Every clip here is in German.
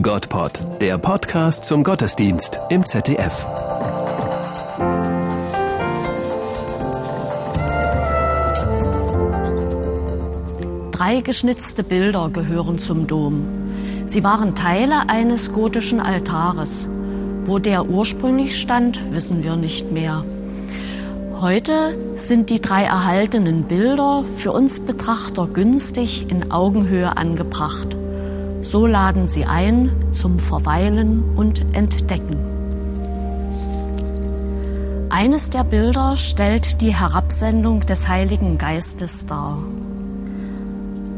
Gottpod, der Podcast zum Gottesdienst im ZDF. Drei geschnitzte Bilder gehören zum Dom. Sie waren Teile eines gotischen Altares. Wo der ursprünglich stand, wissen wir nicht mehr. Heute sind die drei erhaltenen Bilder für uns Betrachter günstig in Augenhöhe angebracht. So laden sie ein zum Verweilen und Entdecken. Eines der Bilder stellt die Herabsendung des Heiligen Geistes dar.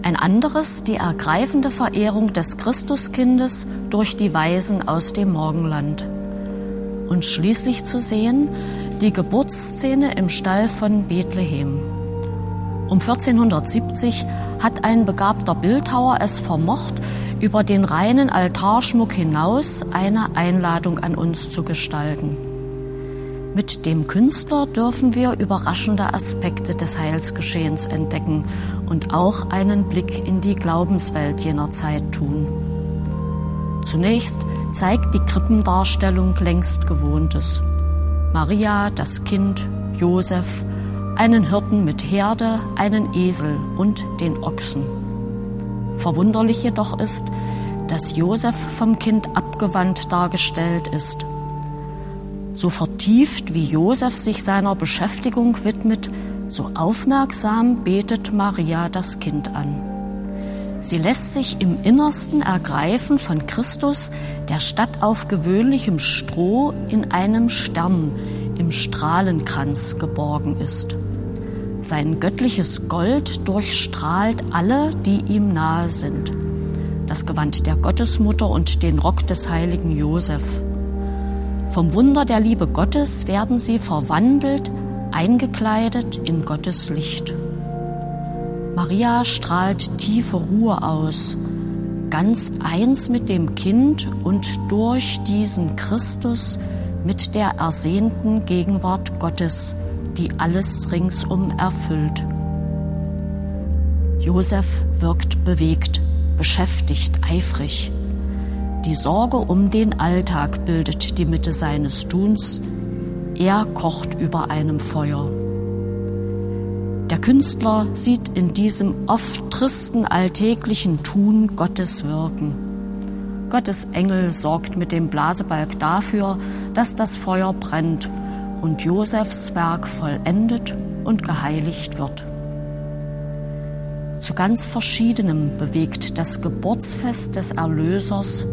Ein anderes die ergreifende Verehrung des Christuskindes durch die Weisen aus dem Morgenland. Und schließlich zu sehen die Geburtsszene im Stall von Bethlehem. Um 1470 hat ein begabter Bildhauer es vermocht, über den reinen Altarschmuck hinaus eine Einladung an uns zu gestalten. Mit dem Künstler dürfen wir überraschende Aspekte des Heilsgeschehens entdecken und auch einen Blick in die Glaubenswelt jener Zeit tun. Zunächst zeigt die Krippendarstellung längst Gewohntes. Maria, das Kind, Josef, einen Hirten mit Herde, einen Esel und den Ochsen. Verwunderlich jedoch ist, dass Josef vom Kind abgewandt dargestellt ist. So vertieft wie Josef sich seiner Beschäftigung widmet, so aufmerksam betet Maria das Kind an. Sie lässt sich im Innersten ergreifen von Christus, der statt auf gewöhnlichem Stroh in einem Stern im Strahlenkranz geborgen ist. Sein göttliches Gold durchstrahlt alle, die ihm nahe sind. Das Gewand der Gottesmutter und den Rock des heiligen Josef. Vom Wunder der Liebe Gottes werden sie verwandelt, eingekleidet in Gottes Licht. Maria strahlt tiefe Ruhe aus, ganz eins mit dem Kind und durch diesen Christus mit der ersehnten Gegenwart Gottes die alles ringsum erfüllt. Josef wirkt bewegt, beschäftigt, eifrig. Die Sorge um den Alltag bildet die Mitte seines Tuns. Er kocht über einem Feuer. Der Künstler sieht in diesem oft tristen alltäglichen Tun Gottes Wirken. Gottes Engel sorgt mit dem Blasebalg dafür, dass das Feuer brennt und Josefs Werk vollendet und geheiligt wird. Zu ganz verschiedenem bewegt das Geburtsfest des Erlösers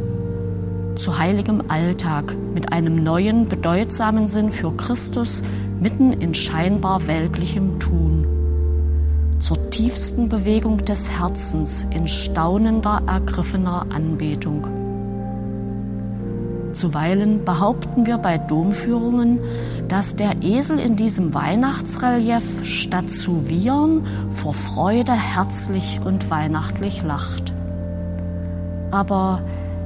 zu heiligem Alltag mit einem neuen, bedeutsamen Sinn für Christus mitten in scheinbar weltlichem Tun. Zur tiefsten Bewegung des Herzens in staunender, ergriffener Anbetung. Zuweilen behaupten wir bei Domführungen, dass der Esel in diesem Weihnachtsrelief statt zu wiehern vor Freude herzlich und weihnachtlich lacht. Aber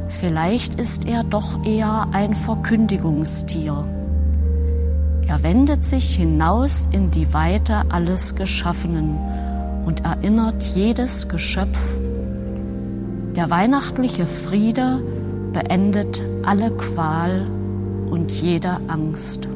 vielleicht ist er doch eher ein Verkündigungstier. Er wendet sich hinaus in die Weite alles Geschaffenen und erinnert jedes Geschöpf. Der weihnachtliche Friede beendet alle Qual und jede Angst.